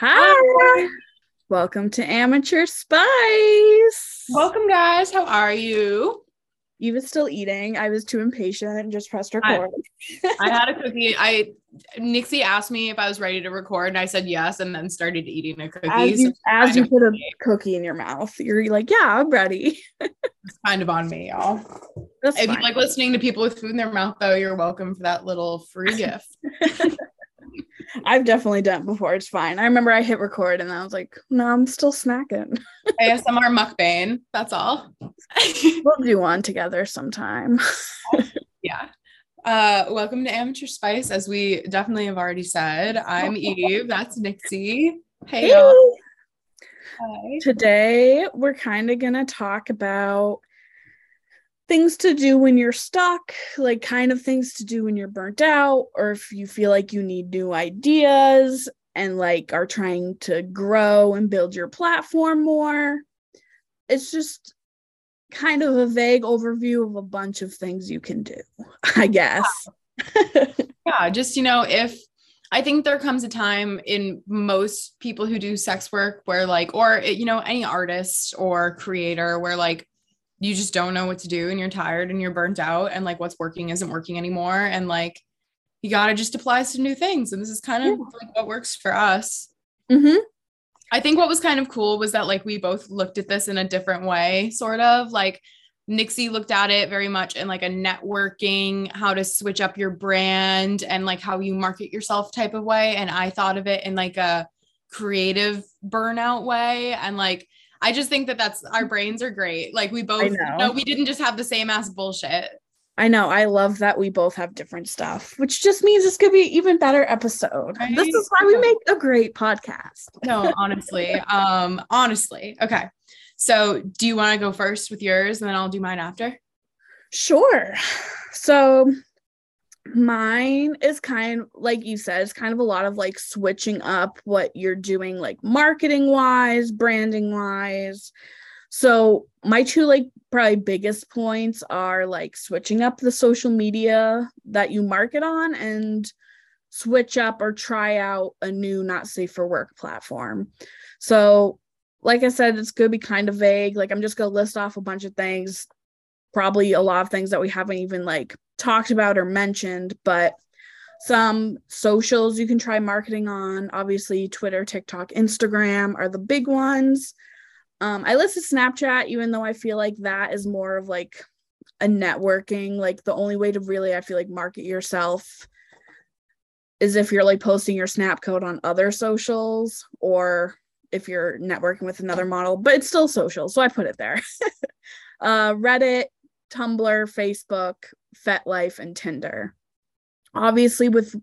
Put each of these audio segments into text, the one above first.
Hi. Welcome to Amateur Spice. Welcome, guys. How are you? Eve's still eating. I was too impatient and just pressed record. I, I had a cookie. I Nyxie asked me if I was ready to record, and I said yes, and then started eating a cookie. As you, so as you put a cookie in your mouth, you're like, "Yeah, I'm ready." it's kind of on me, y'all. That's if fine. you like listening to people with food in their mouth, though, you're welcome for that little free gift. I've definitely done it before. It's fine. I remember I hit record and I was like, no, I'm still snacking. ASMR mukbang. That's all. we'll do one together sometime. yeah. Uh, welcome to Amateur Spice. As we definitely have already said, I'm Eve. That's Nyxie. Hey, hey. Hi. Today, we're kind of going to talk about things to do when you're stuck, like kind of things to do when you're burnt out, or if you feel like you need new ideas and like are trying to grow and build your platform more. It's just kind of a vague overview of a bunch of things you can do, I guess. yeah, just, you know, if I think there comes a time in most people who do sex work where, like, or, eh, you know, any artist or creator where, like, you just don't know what to do and you're tired and you're burnt out and like what's working isn't working anymore. And like you got to just apply some new things. And this is kind of yeah. like what works for us. Mm-hmm. i think what was kind of cool was that like we both looked at this in a different way sort of. Like nyxie looked at it very much in like a networking how to switch up your brand and like how you market yourself type of way. And i thought of it in like a creative burnout way. And like I just think that that's our brains are great. Like we both know. know we didn't just have the same ass bullshit. I know. I love that we both have different stuff, which just means this could be an even better episode. Right? This is why we make a great podcast. no, honestly. um, honestly. Okay. So do you want to go first with yours and then I'll do mine after? Sure. So mine is kind of like you said it's kind of a lot of like switching up what you're doing like marketing wise branding wise so my two like probably biggest points are like switching up the social media that you market on and switch up or try out a new not safe for work platform. So like i said it's going to be kind of vague. Like i'm just going to list off a bunch of things probably a lot of things that we haven't even like talked about or mentioned, but some socials you can try marketing on. Obviously, Twitter, TikTok, Instagram are the big ones. Um, I listed Snapchat, even though I feel like that is more of like a networking. Like the only way to really, I feel like, market yourself is if you're like posting your snap code on other socials or if you're networking with another model, but it's still social. So I put it there. uh, Reddit, Tumblr, Facebook, FetLife, and Tinder. Obviously, with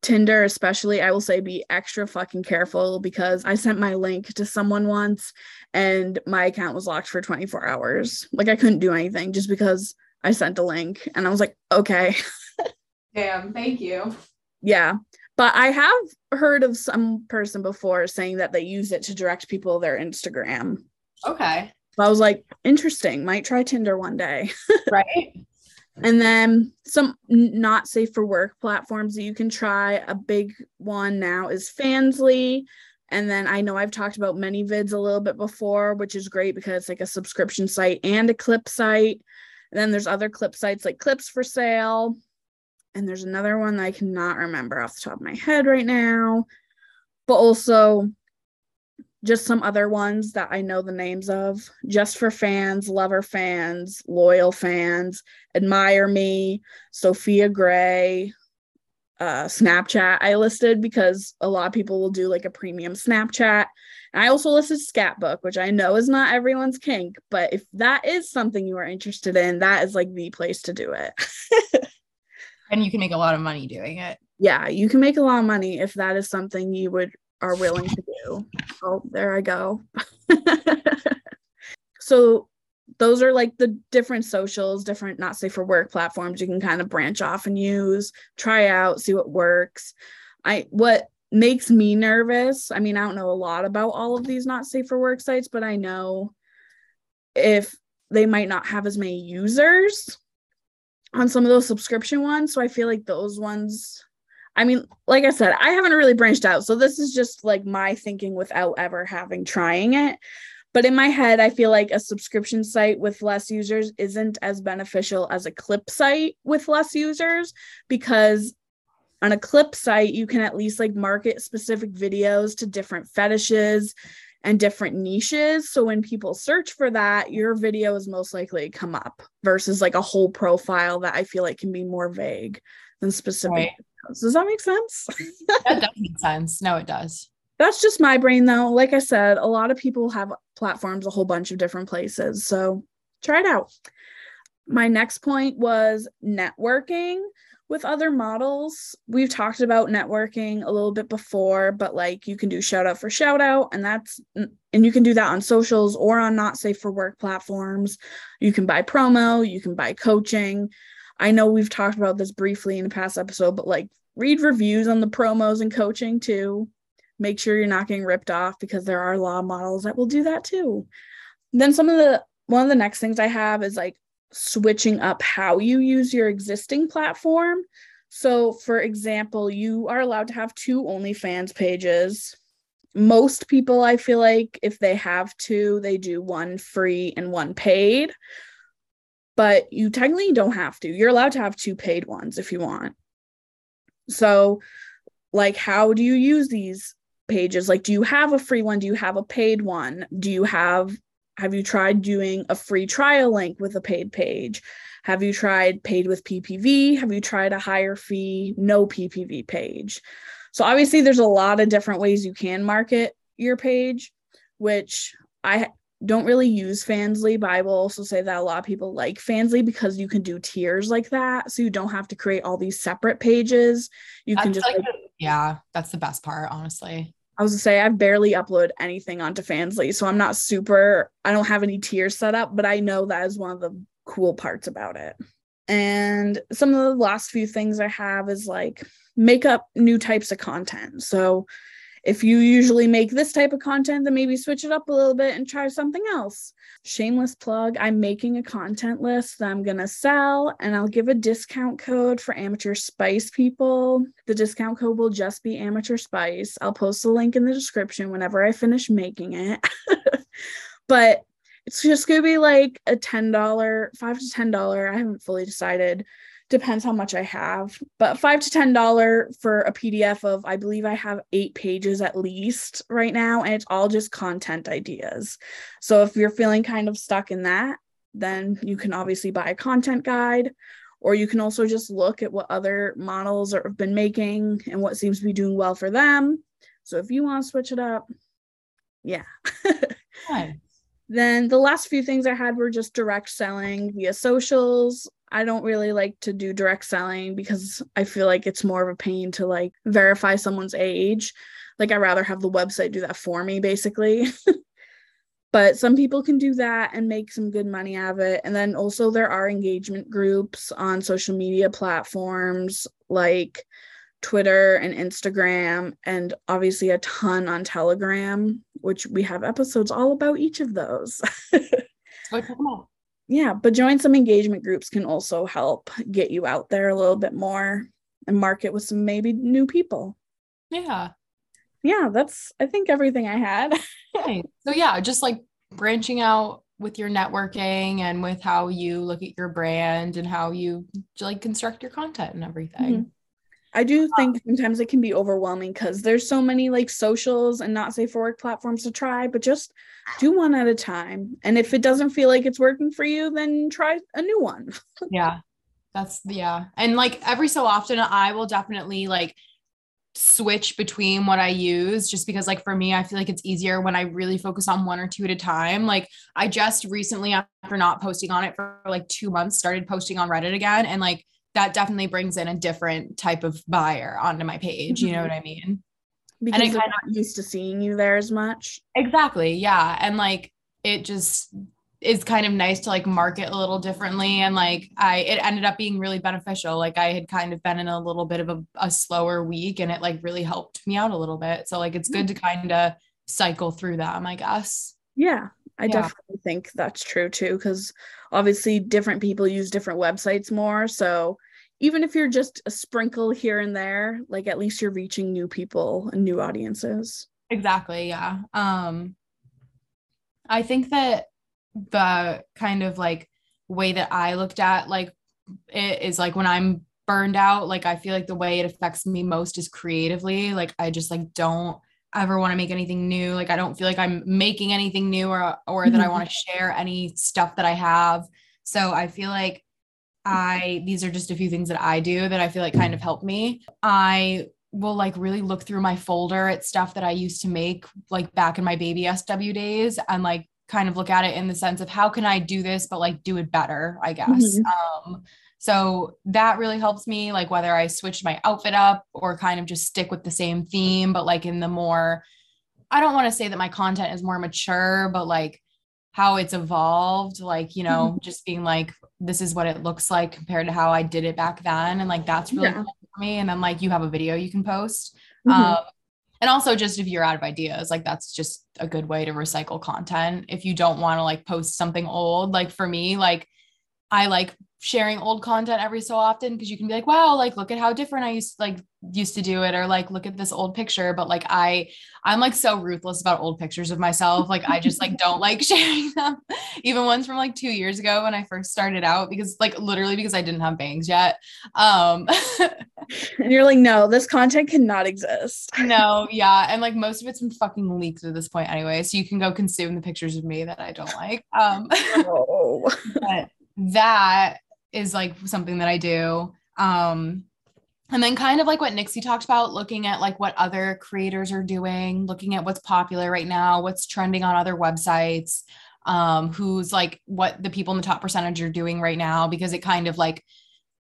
Tinder, especially, I will say be extra fucking careful because I sent my link to someone once and my account was locked for 24 hours. Like, I couldn't do anything just because I sent a link and I was like, okay. Damn, thank you. Yeah. But I have heard of some person before saying that they use it to direct people their Instagram. Okay. I was like, interesting. Might try Tinder one day. right. And then some not safe for work platforms that you can try. A big one now is Fansly. And then I know I've talked about ManyVids a little bit before, which is great because it's like a subscription site and a clip site. And then there's other clip sites like Clips for Sale. And there's another one that I cannot remember off the top of my head right now. But also just some other ones that I know the names of. Just for fans, lover fans, loyal fans, admire me, Sofia Gray, uh, Snapchat. I listed because a lot of people will do like a premium Snapchat. And I also listed Scatbook, which I know is not everyone's kink, but if that is something you are interested in, that is like the place to do it. and you can make a lot of money doing it. Yeah, you can make a lot of money if that is something you would are willing to do. Oh, there I go. so those are like the different socials, different not safe for work platforms you can kind of branch off and use, try out, see what works. I what makes me nervous, I mean, I don't know a lot about all of these not safe for work sites, but I know if they might not have as many users on some of those subscription ones. So I feel like those ones I mean, like I said, I haven't really branched out. So this is just like my thinking without ever having trying it. But in my head, I feel like a subscription site with less users isn't as beneficial as a clip site with less users because on a clip site, you can at least like market specific videos to different fetishes and different niches. So when people search for that, your video is most likely to come up versus like a whole profile that I feel like can be more vague than specific. Right. Does that make sense? that does make sense. No, it does. That's just my brain though. Like I said, a lot of people have platforms a whole bunch of different places. So try it out. My next point was networking with other models we've talked about networking a little bit before but like you can do shout out for shout out and that's and you can do that on socials or on not safe for work platforms you can buy promo you can buy coaching i know we've talked about this briefly in a past episode but like read reviews on the promos and coaching too make sure you're not getting ripped off because there are law models that will do that too then some of the one of the next things i have is like switching up how you use your existing platform. So, for example, you are allowed to have two OnlyFans pages. Most people, I feel like, if they have two, they do one free and one paid. But you technically don't have to. You're allowed to have two paid ones if you want. So, like, how do you use these pages? Like, do you have a free one? Do you have a paid one? Do you have have you tried doing a free trial link with a paid page? Have you tried paid with PPV? Have you tried a higher fee, no PPV page? So, obviously, there's a lot of different ways you can market your page, which I don't really use Fansly, but I will also say that a lot of people like Fansly because you can do tiers like that. So you don't have to create all these separate pages. You that's can just, like, like, yeah, that's the best part, honestly. I was to say I've barely upload anything onto Fansly, so I'm not super. I don't have any tiers set up, but I know that is one of the cool parts about it. And some of the last few things I have is like make up new types of content. So if you usually make this type of content, then maybe switch it up a little bit and try something else. Shameless plug I'm making a content list that I'm going to sell, and I'll give a discount code for amateur spice people. The discount code will just be amateur spice. I'll post the link in the description whenever I finish making it. but it's just going to be like a $10, 5 to $10. I haven't fully decided depends how much I have, but five to ten dollar for a PDF of I believe I have eight pages at least right now, and it's all just content ideas. So if you're feeling kind of stuck in that, then you can obviously buy a content guide, or you can also just look at what other models are, have been making and what seems to be doing well for them. So if you want to switch it up, yeah. Then the last few things I had were just direct selling via socials, I don't really like to do direct selling because I feel like it's more of a pain to like verify someone's age. Like I rather have the website do that for me basically. but some people can do that and make some good money out of it. And then also there are engagement groups on social media platforms like Twitter and Instagram and obviously a ton on Telegram, which we have episodes all about each of those. yeah, but join some engagement groups can also help get you out there a little bit more and market with some maybe new people. Yeah. Yeah, that's I think everything I had. right. So yeah, just like branching out with your networking and with how you look at your brand and how you like construct your content and everything. Mm-hmm. I do uh-huh. think sometimes it can be overwhelming because there's so many like socials and not safe for work platforms to try, but just do one at a time. And if it doesn't feel like it's working for you, then try a new one. yeah. That's yeah. And like every so often I will definitely like switch between what I use just because like for me I feel like it's easier when I really focus on one or two at a time. Like I just recently after not posting on it for like 2 months started posting on Reddit again and like that definitely brings in a different type of buyer onto my page. You know what mm-hmm. I mean? Because and kind not used to seeing you there as much. Exactly. Yeah. And like it just is kind of nice to like market a little differently. And like I it ended up being really beneficial. Like I had kind of been in a little bit of a, a slower week and it like really helped me out a little bit. So like it's good to mm-hmm. kind of cycle through them, I guess. Yeah. I yeah. definitely think that's true too, because obviously different people use different websites more. So even if you're just a sprinkle here and there, like at least you're reaching new people and new audiences. Exactly. Yeah. Um, I think that the kind of like way that I looked at like it is like when I'm burned out, like I feel like the way it affects me most is creatively. Like I just like don't ever want to make anything new. Like I don't feel like I'm making anything new or or that I want to share any stuff that I have. So I feel like I these are just a few things that I do that I feel like kind of help me. I will like really look through my folder at stuff that I used to make like back in my baby SW days and like kind of look at it in the sense of how can I do this but like do it better, I guess. Mm-hmm. Um so that really helps me like whether I switch my outfit up or kind of just stick with the same theme but like in the more I don't want to say that my content is more mature but like how it's evolved like you know mm-hmm. just being like this is what it looks like compared to how I did it back then and like that's really yeah. cool for me and then like you have a video you can post mm-hmm. um and also just if you're out of ideas like that's just a good way to recycle content if you don't want to like post something old like for me like I like sharing old content every so often because you can be like, wow, like look at how different I used like used to do it, or like look at this old picture. But like I, I'm like so ruthless about old pictures of myself. Like I just like don't like sharing them, even ones from like two years ago when I first started out, because like literally because I didn't have bangs yet. Um and you're like, no, this content cannot exist. no, yeah. And like most of it's been fucking leaked at this point anyway. So you can go consume the pictures of me that I don't like. Um oh. but that is like something that I do. Um, and then kind of like what Nyxie talked about, looking at like what other creators are doing, looking at what's popular right now, what's trending on other websites, um, who's like what the people in the top percentage are doing right now, because it kind of like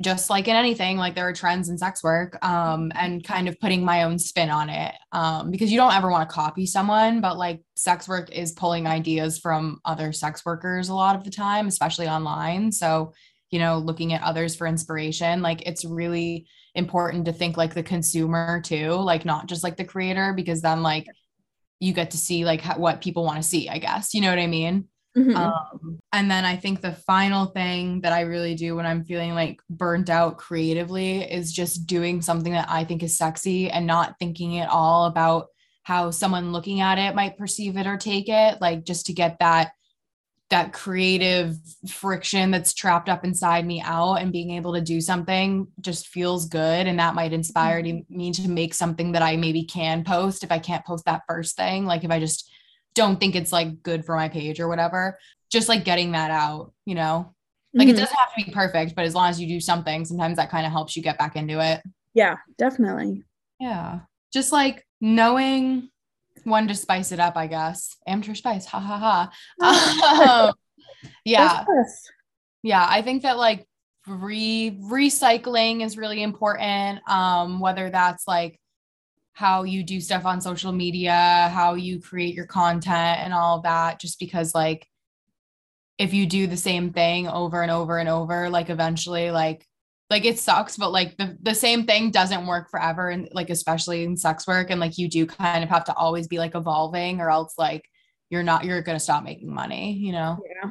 just like in anything, like there are trends in sex work, um, and kind of putting my own spin on it. Um, because you don't ever want to copy someone, but like sex work is pulling ideas from other sex workers a lot of the time, especially online. So, you know, looking at others for inspiration, like it's really important to think like the consumer too, like not just like the creator, because then like you get to see like what people want to see, I guess. You know what I mean? Mm-hmm. Um, and then I think the final thing that I really do when I'm feeling like burnt out creatively is just doing something that I think is sexy and not thinking at all about how someone looking at it might perceive it or take it, like just to get that that creative friction that's trapped up inside me out and being able to do something just feels good and that might inspire mm-hmm. me to make something that I maybe can post if I can't post that first thing like if I just don't think it's like good for my page or whatever. Just like getting that out, you know? Like mm-hmm. it doesn't have to be perfect, but as long as you do something, sometimes that kind of helps you get back into it. Yeah, definitely. Yeah. Just like knowing when to spice it up, I guess. Amateur spice. Ha ha ha. um, yeah. Yeah. I think that like re recycling is really important. Um, whether that's like how you do stuff on social media, how you create your content and all that, just because like if you do the same thing over and over and over, like eventually like like it sucks, but like the, the same thing doesn't work forever. And like especially in sex work. And like you do kind of have to always be like evolving or else like you're not you're gonna stop making money, you know? Yeah.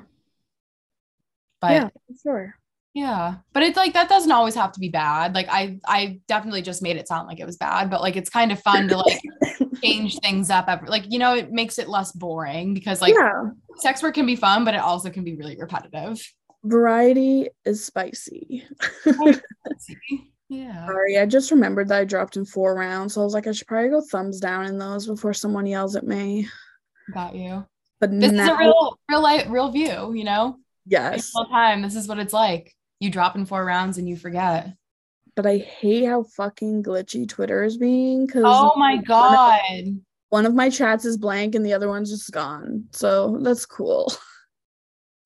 But yeah, sure. Yeah. But it's like that doesn't always have to be bad. Like I I definitely just made it sound like it was bad, but like it's kind of fun to like change things up every like you know it makes it less boring because like yeah. sex work can be fun, but it also can be really repetitive. Variety is oh, spicy. yeah. Sorry, I just remembered that I dropped in four rounds. So I was like, I should probably go thumbs down in those before someone yells at me. Got you. But this now- is a real real life real view, you know? Yes. All time. This is what it's like you drop in four rounds and you forget. But I hate how fucking glitchy Twitter is being. Because oh my god, one of my chats is blank and the other one's just gone. So that's cool.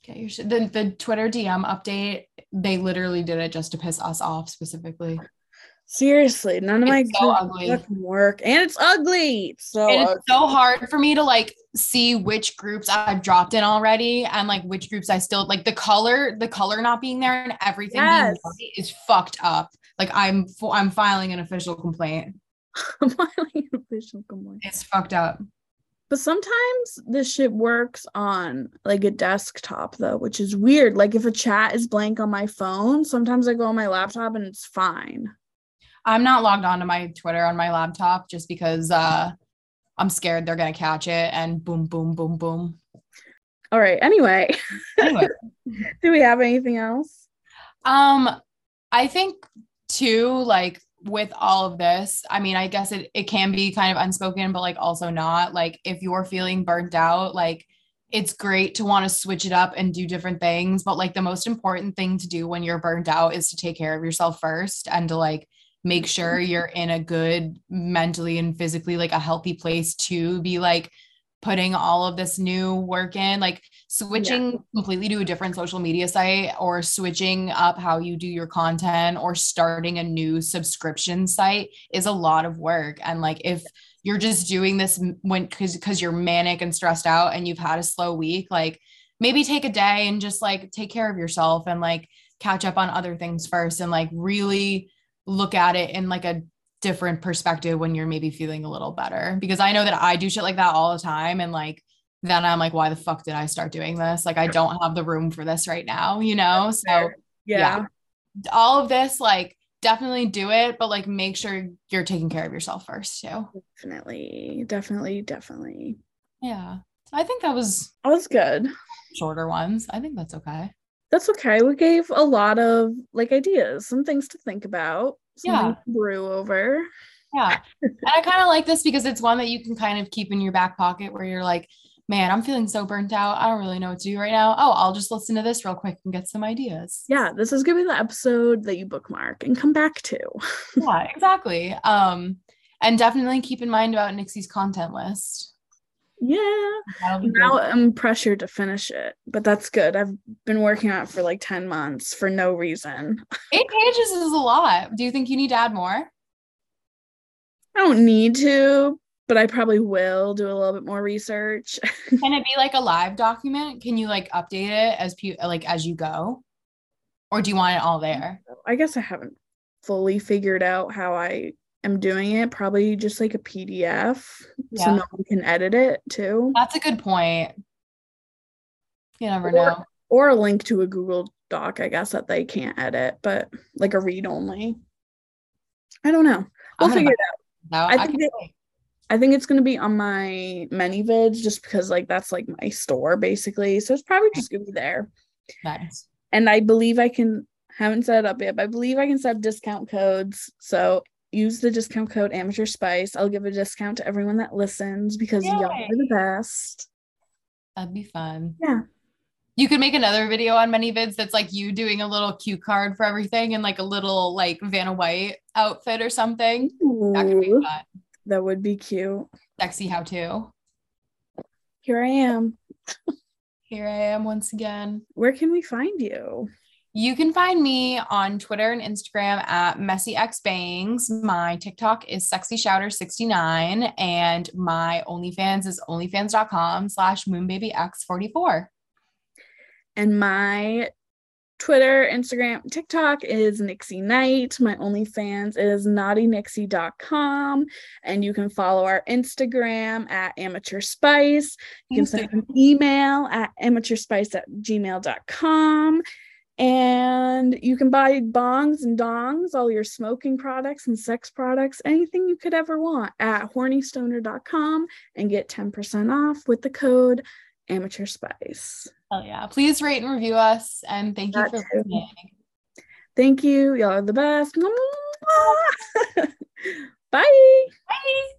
Okay, you should the the Twitter DM update. They literally did it just to piss us off specifically. Seriously, none of it's my so work, and it's ugly. It's so and it's ugly. so hard for me to like see which groups I've dropped in already, and like which groups I still like. The color, the color not being there, and everything yes. is fucked up. Like I'm, I'm filing an official complaint. filing an official complaint. It's fucked up. But sometimes this shit works on like a desktop though, which is weird. Like if a chat is blank on my phone, sometimes I go on my laptop and it's fine. I'm not logged on to my Twitter on my laptop just because uh I'm scared they're gonna catch it and boom, boom, boom, boom. All right. Anyway, Anyway, do we have anything else? um, I think too, like with all of this, I mean, I guess it it can be kind of unspoken, but like also not. Like if you're feeling burnt out, like it's great to want to switch it up and do different things, but like the most important thing to do when you're burnt out is to take care of yourself first and to like make sure mm-hmm. you're in a good mentally and physically like a healthy place to be like putting all of this new work in like switching completely to a different social media site or switching up how you do your content or starting a new subscription site is a lot of work. And like if you're just doing this when because because you're manic and stressed out and you've had a slow week like maybe take a day and just like take care of yourself and like catch up on other things first and like really look at it in like a different perspective when you're maybe feeling a little better because I know that I do shit like that all the time and like then I'm like why the fuck did I start doing this like I don't have the room for this right now you know so Yeah. all of this like definitely do it but like make sure you're taking care of yourself first too Definitely. Definitely. Definitely. yeah I think that was That was good. shorter ones I think that's okay That's okay. We gave a lot of like ideas, some things to think about, Yeah. brew over. Yeah. and I kind of like this because it's one that you can kind of keep in your back pocket where you're like, man, I'm feeling so burnt out. I don't really know what to do right now. Oh, I'll just listen to this real quick and get some ideas. Yeah, this is gonna be the episode that you bookmark and come back to. Yeah, exactly. Um, and definitely keep in mind about Nyxie's content list. Yeah. Now. I'm pressured to finish it, but that's good. I've been working on it for like 10 months for no reason. Eight pages is a lot. Do you think you need to add more? I don't need to, but I probably will do a little bit more research. Can it be like a live document? Can you like update it as pe- like as you go? Or do you want it all there? I guess I haven't fully figured out how I am doing it. Probably just like a PDF so no one can edit it too. That's a good point. You never Or- know. Or a link to a Google Doc, I guess, that they can't edit, but like a read only. I don't know. We'll figure it No, I I, think it- I think it's gonna be on my ManyVids just because like that's like my store basically. So it's probably just gonna be there. Nice. And I believe I can haven't set it up yet, but I believe I can set up discount codes. So use the discount code amateur spice. I'll give a discount to everyone that listens because y'all are the best. That'd be fun. Yeah. You could make another video on ManyVids that's like you doing a little cue card for everything and like a little like Vanna White outfit or something. That could be fun. that would be cute. Sexy how to. Here I am. Here I am once again. Where can we find you? You can find me on Twitter and Instagram at MessyXBangs. My TikTok is SexyShouter69 and my OnlyFans is OnlyFans.com slash MoonBabyX44. And my Twitter, Instagram, TikTok is Nyxie Knight. My OnlyFans is naughtynixie.com. And you can follow our Instagram at amateur spice. You can send an email at amateurspice at gmail.com. And you can buy bongs and dongs, all your smoking products and sex products, anything you could ever want at hornystoner.com and get 10% off with the code amateur spice. Hell yeah. Please rate and review us. And thank you for too. listening. Thank you. Y'all are the best. Bye. Bye.